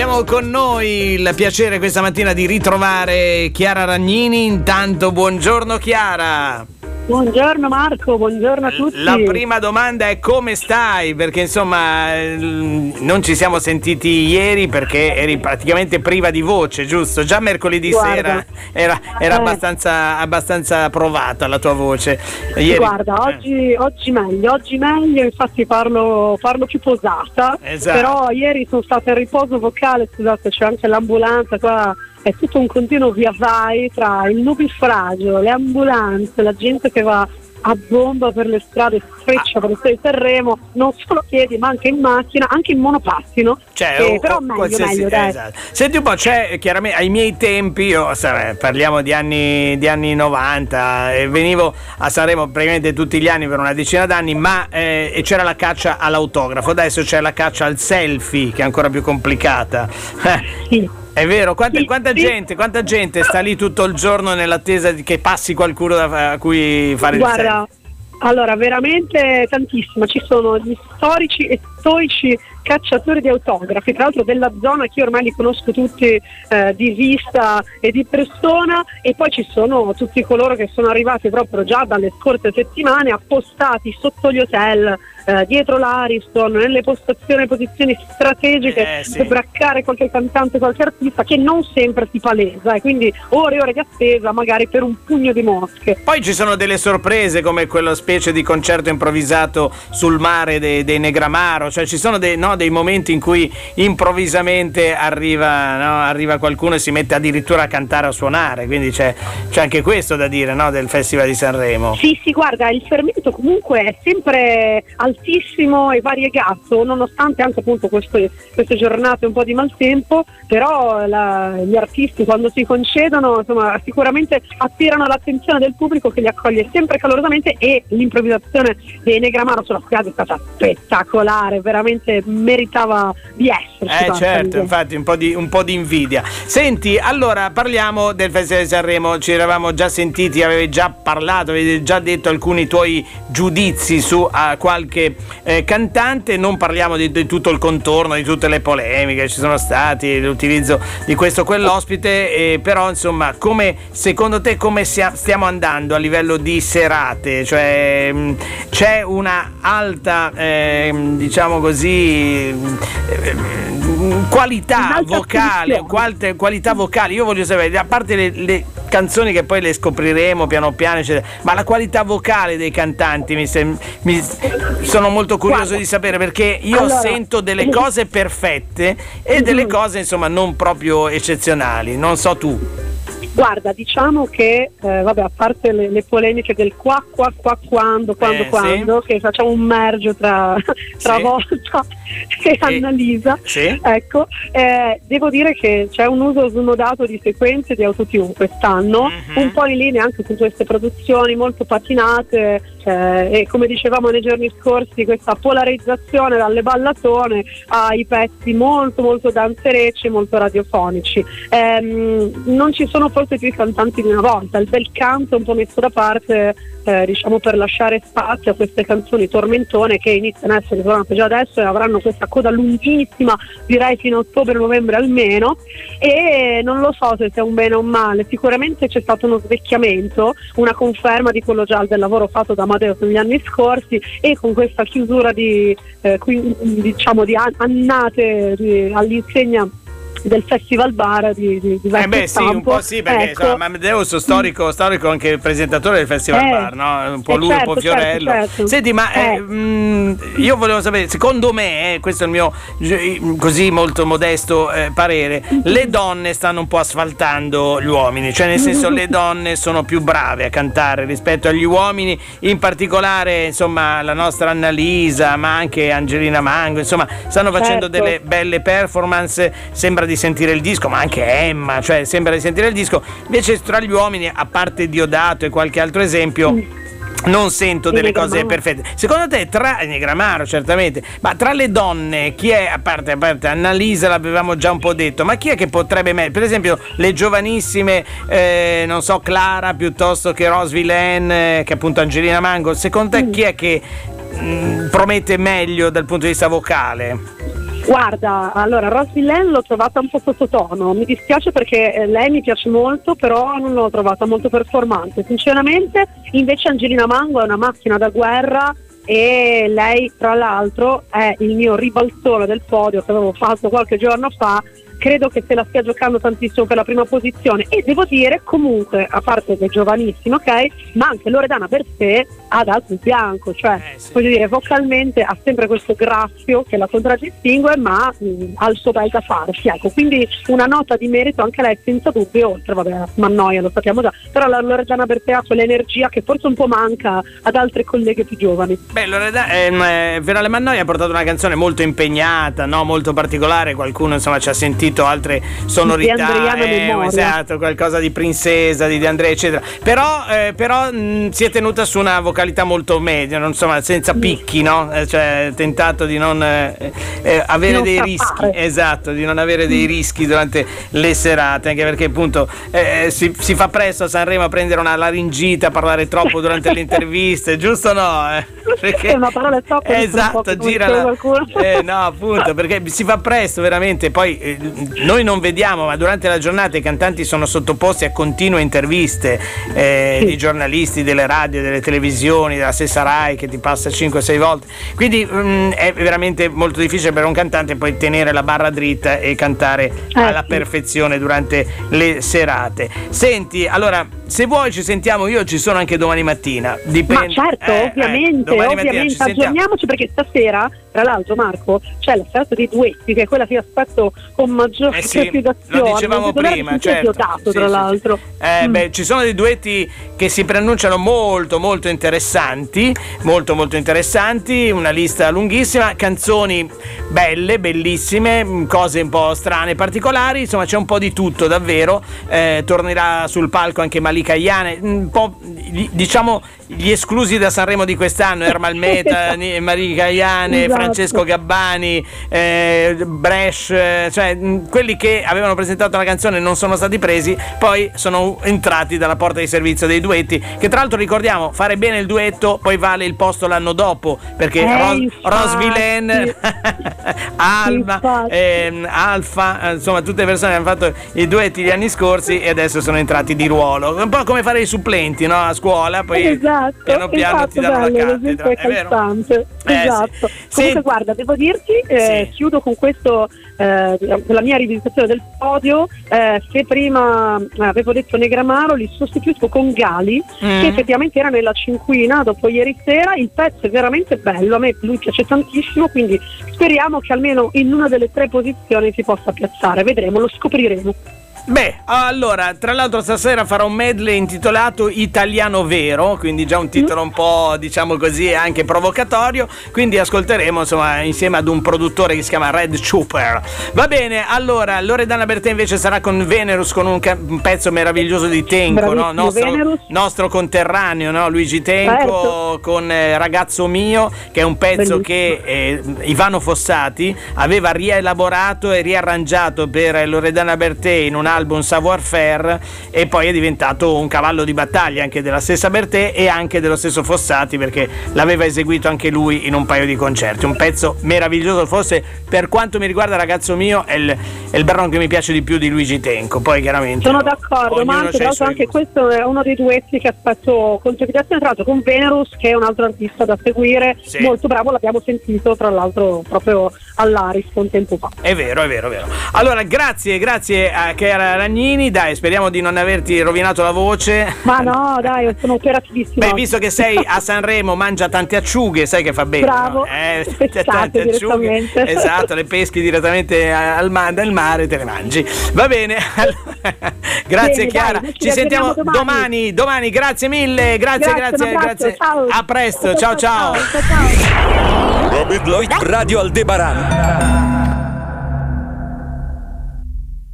Abbiamo con noi il piacere questa mattina di ritrovare Chiara Ragnini. Intanto buongiorno Chiara. Buongiorno Marco, buongiorno a tutti. La prima domanda è come stai? Perché insomma non ci siamo sentiti ieri perché eri praticamente priva di voce, giusto? Già mercoledì Guarda, sera era, era eh. abbastanza, abbastanza, provata la tua voce. Ieri, Guarda, eh. oggi, oggi, meglio, oggi meglio, infatti parlo, parlo più posata, esatto. però ieri sono stata in riposo vocale, scusate c'è anche l'ambulanza qua è tutto un continuo via vai tra il nubifragio, le ambulanze, la gente che va a bomba per le strade, freccia per le strade di Sanremo, non solo a piedi ma anche in macchina, anche in monopattino. Cioè, eh, o, però meglio, meglio dai. Esatto. Senti un po', c'è chiaramente ai miei tempi, io sai, parliamo di anni, di anni 90, e venivo a Sanremo praticamente tutti gli anni per una decina d'anni, ma eh, e c'era la caccia all'autografo, adesso c'è la caccia al selfie che è ancora più complicata. Sì. È vero, quanta, quanta, gente, quanta, gente, sta lì tutto il giorno nell'attesa di che passi qualcuno da, a cui fare Guarda, il Guarda, allora veramente tantissima, ci sono gli storici e stoici cacciatori di autografi, tra l'altro della zona che io ormai li conosco tutti eh, di vista e di persona e poi ci sono tutti coloro che sono arrivati proprio già dalle scorse settimane appostati sotto gli hotel eh, dietro l'Ariston, nelle postazioni, posizioni strategiche eh, sì. per braccare qualche cantante, qualche artista che non sempre si palesa e quindi ore e ore di attesa magari per un pugno di mosche. Poi ci sono delle sorprese come quella specie di concerto improvvisato sul mare dei, dei Negramaro, cioè ci sono dei, no, dei, momenti in cui improvvisamente arriva, no, arriva, qualcuno e si mette addirittura a cantare o a suonare, quindi c'è, c'è anche questo da dire no, del Festival di Sanremo. Sì, sì, guarda, il fermento comunque è sempre al altissimo e variegato, nonostante anche appunto queste, queste giornate un po' di maltempo, però la, gli artisti quando si concedono insomma, sicuramente attirano l'attenzione del pubblico che li accoglie sempre calorosamente e l'improvvisazione dei Negramaro sulla spiaggia è stata spettacolare, veramente meritava di esserci. Eh certo, infatti un po, di, un po' di invidia. Senti, allora parliamo del Festival di Sanremo, ci eravamo già sentiti, avevi già parlato, avevi già detto alcuni tuoi giudizi su uh, qualche eh, cantante, non parliamo di, di, tutto il contorno, di tutte le polemiche che ci sono stati, l'utilizzo di questo o quell'ospite, eh, però insomma, come secondo te come sia, stiamo andando a livello di serate? Cioè mh, mm, c'è una alta, eh, diciamo così, mm, qualità vocale, qualte, qualità vocale, io voglio sapere, a parte le, le canzoni che poi le scopriremo piano piano, eccetera. ma la qualità vocale dei cantanti mi, sem- mi sono molto curioso Guarda. di sapere perché io allora, sento delle cose perfette e delle cose insomma non proprio eccezionali, non so tu. Guarda, diciamo che, eh, vabbè, a parte le, le, polemiche del qua, qua, qua, quando, quando, eh, quando, sì. che facciamo un merge tra, tra sì. Volta e sì. Annalisa, sì. ecco, eh, devo dire che c'è un uso smodato di sequenze di autotune quest'anno, mm-hmm. un po' in linea anche con queste produzioni molto patinate, eh, e come dicevamo nei giorni scorsi questa polarizzazione dalle ballatone ai pezzi molto molto danzerecci molto radiofonici ehm, non ci sono forse più i cantanti di una volta. Il bel canto un po' messo da parte eh, diciamo per lasciare spazio a queste canzoni tormentone che iniziano a essere suonate già adesso e avranno questa coda lunghissima, direi fino a ottobre-novembre almeno. E non lo so se sia un bene o un male, sicuramente c'è stato uno svecchiamento, una conferma di quello già del lavoro fatto da Amadeus negli anni scorsi e con questa chiusura di, eh, qui, diciamo, di annate di, all'insegna del festival bar di, di, di eh beh, sì, un po' sì, perché ecco. insomma, Amadeus storico, storico anche il presentatore del festival eh, bar, no? Un po' eh lui, certo, un po' certo, Fiorello. Certo, certo. Senti, ma eh. eh. mh, io volevo sapere, secondo me, eh, questo è il mio così molto modesto eh, parere, le donne stanno un po' asfaltando gli uomini, cioè nel senso le donne sono più brave a cantare rispetto agli uomini, in particolare insomma la nostra Annalisa, ma anche Angelina Mango, insomma stanno facendo certo. delle belle performance, sembra di sentire il disco, ma anche Emma, cioè sembra di sentire il disco. Invece tra gli uomini, a parte Diodato e qualche altro esempio, mm. non sento delle cose perfette. Secondo te, tra Negramaro certamente, ma tra le donne, chi è, a parte, a parte Annalisa l'avevamo già un po' detto, ma chi è che potrebbe mettere? Per esempio, le giovanissime, eh, non so, Clara piuttosto che Rose Villain, eh, che appunto Angelina Mango, secondo te mm. chi è che mh, mm, promette meglio dal punto di vista vocale? Guarda, allora Rose Villain l'ho trovata un po' sottotono, mi dispiace perché eh, lei mi piace molto, però non l'ho trovata molto performante. Sinceramente, invece Angelina Mango è una macchina da guerra e lei tra l'altro è il mio ribalzone del podio che avevo fatto qualche giorno fa credo che se la stia giocando tantissimo per la prima posizione e devo dire comunque a parte che è giovanissimo ok ma anche Loredana per sé ha dato il bianco cioè eh, sì. voglio dire vocalmente ha sempre questo graffio che la contraddistingue ma mh, ha il suo bel da farsi ecco quindi una nota di merito anche lei senza dubbio oltre vabbè a Mannoia lo sappiamo già però la Loredana Bertè ha quell'energia che forse un po' manca ad altre colleghe più giovani beh Loredana eh, Verale Mannoia ha portato una canzone molto impegnata no? molto particolare qualcuno insomma ci ha sentito sentito altre sonorità, eh, esatto, qualcosa di princesa, di De Andrea, eccetera. Però, eh, però mh, si è tenuta su una vocalità molto media, non, insomma, senza picchi, no? Eh, cioè, tentato di non eh, eh, avere non dei rischi, esatto, di non avere dei rischi durante le serate, anche perché appunto eh, si, si, fa presto a Sanremo a prendere una laringite, a parlare troppo durante le interviste, giusto o no? Perché, una parola troppo esatto, gira la, no, appunto, perché si fa presto veramente, poi noi non vediamo, ma durante la giornata i cantanti sono sottoposti a continue interviste eh, di giornalisti, delle radio, delle televisioni, della stessa RAI che ti passa 5-6 volte. Quindi mh, mm, è veramente molto difficile per un cantante poi tenere la barra dritta e cantare eh, alla perfezione durante le serate. Senti, allora, se vuoi ci sentiamo, io ci sono anche domani mattina. Dipende, Ma certo, eh, ovviamente, eh, ovviamente. Aggiorniamoci perché stasera tra l'altro Marco c'è la serata dei duetti che è quella che aspetto con maggior eh sì, Lo dicevamo prima, certo. Dato, sì, tra sì, l'altro. Eh, mm. beh, ci sono dei duetti che si preannunciano molto molto interessanti, molto molto interessanti, una lista lunghissima, canzoni belle, bellissime, cose un po' strane, particolari, insomma c'è un po' di tutto davvero. Eh, tornerà sul palco anche Malika Iane, un po' diciamo gli esclusi da Sanremo di quest'anno, Ermal Meta, Marika Iane, esatto. Francesco Gabbani, eh, Bresh, eh, cioè quelli che avevano presentato la canzone non sono stati presi, poi sono entrati dalla porta di servizio dei duetti, che tra l'altro ricordiamo, fare bene il duetto poi vale il posto l'anno dopo, perché eh, Ros- Rose Villain, Alma, ehm, Alfa, insomma tutte le persone hanno fatto i duetti gli anni scorsi e adesso sono entrati di ruolo, un po' come fare i supplenti no? a scuola, poi esatto, piano piano esatto, ti danno bello, la cattedra, è vero? Eh, esatto. Sì. Comunque guarda, devo dirti, eh, sì. chiudo con questo eh, la mia rivisitazione del podio, eh, se prima eh, avevo detto Negramaro, li sostituisco con Gali, mm. che effettivamente era nella cinquina dopo ieri sera. Il pezzo è veramente bello, a me lui piace tantissimo, quindi speriamo che almeno in una delle tre posizioni si possa piazzare. Vedremo, lo scopriremo. Beh, allora, tra l'altro stasera farò un medley intitolato Italiano Vero, quindi già un titolo un po', diciamo così, anche provocatorio, quindi ascolteremo, insomma, insieme ad un produttore che si chiama Red Chooper. Va bene, allora, Loredana Bertè invece sarà con Venerus con un, ca- un pezzo meraviglioso di Tenco, no? nostro, nostro, conterraneo, no? Luigi Tenco certo. con eh, Ragazzo Mio, che è un pezzo Bellissimo. che eh, Ivano Fossati aveva rielaborato e riarrangiato per Loredana Bertè in un album Savoir Faire e poi è diventato un cavallo di battaglia anche della stessa Bertè e anche dello stesso Fossati perché l'aveva eseguito anche lui in un paio di concerti. Un pezzo meraviglioso, forse per quanto mi riguarda ragazzo mio è il, è il brano che mi piace di più di Luigi Tenco. Poi chiaramente... Sono d'accordo, ma anche, anche questo è uno dei duetti che aspetto consolidazione tra l'altro con Venerus che è un altro artista da seguire, sì. molto bravo, l'abbiamo sentito tra l'altro proprio all'Aris un tempo fa. È vero, è vero, è vero. Allora grazie, grazie a Chiara Ragnini, dai, speriamo di non averti rovinato la voce. Ma no, dai, sono operatissima. Beh, visto che sei a Sanremo, mangia tante acciughe, sai che fa bene. Bravo. No? Eh, tante acciughe. Esatto, le peschi direttamente al ma- dal mare, te le mangi. Va bene. grazie bene, Chiara. Dai, ci, ci sentiamo domani. domani. domani. grazie mille. Grazie, grazie, grazie. Ciao. A presto. ciao. ciao. ciao, ciao. Robert Lloyd Radio Aldebaran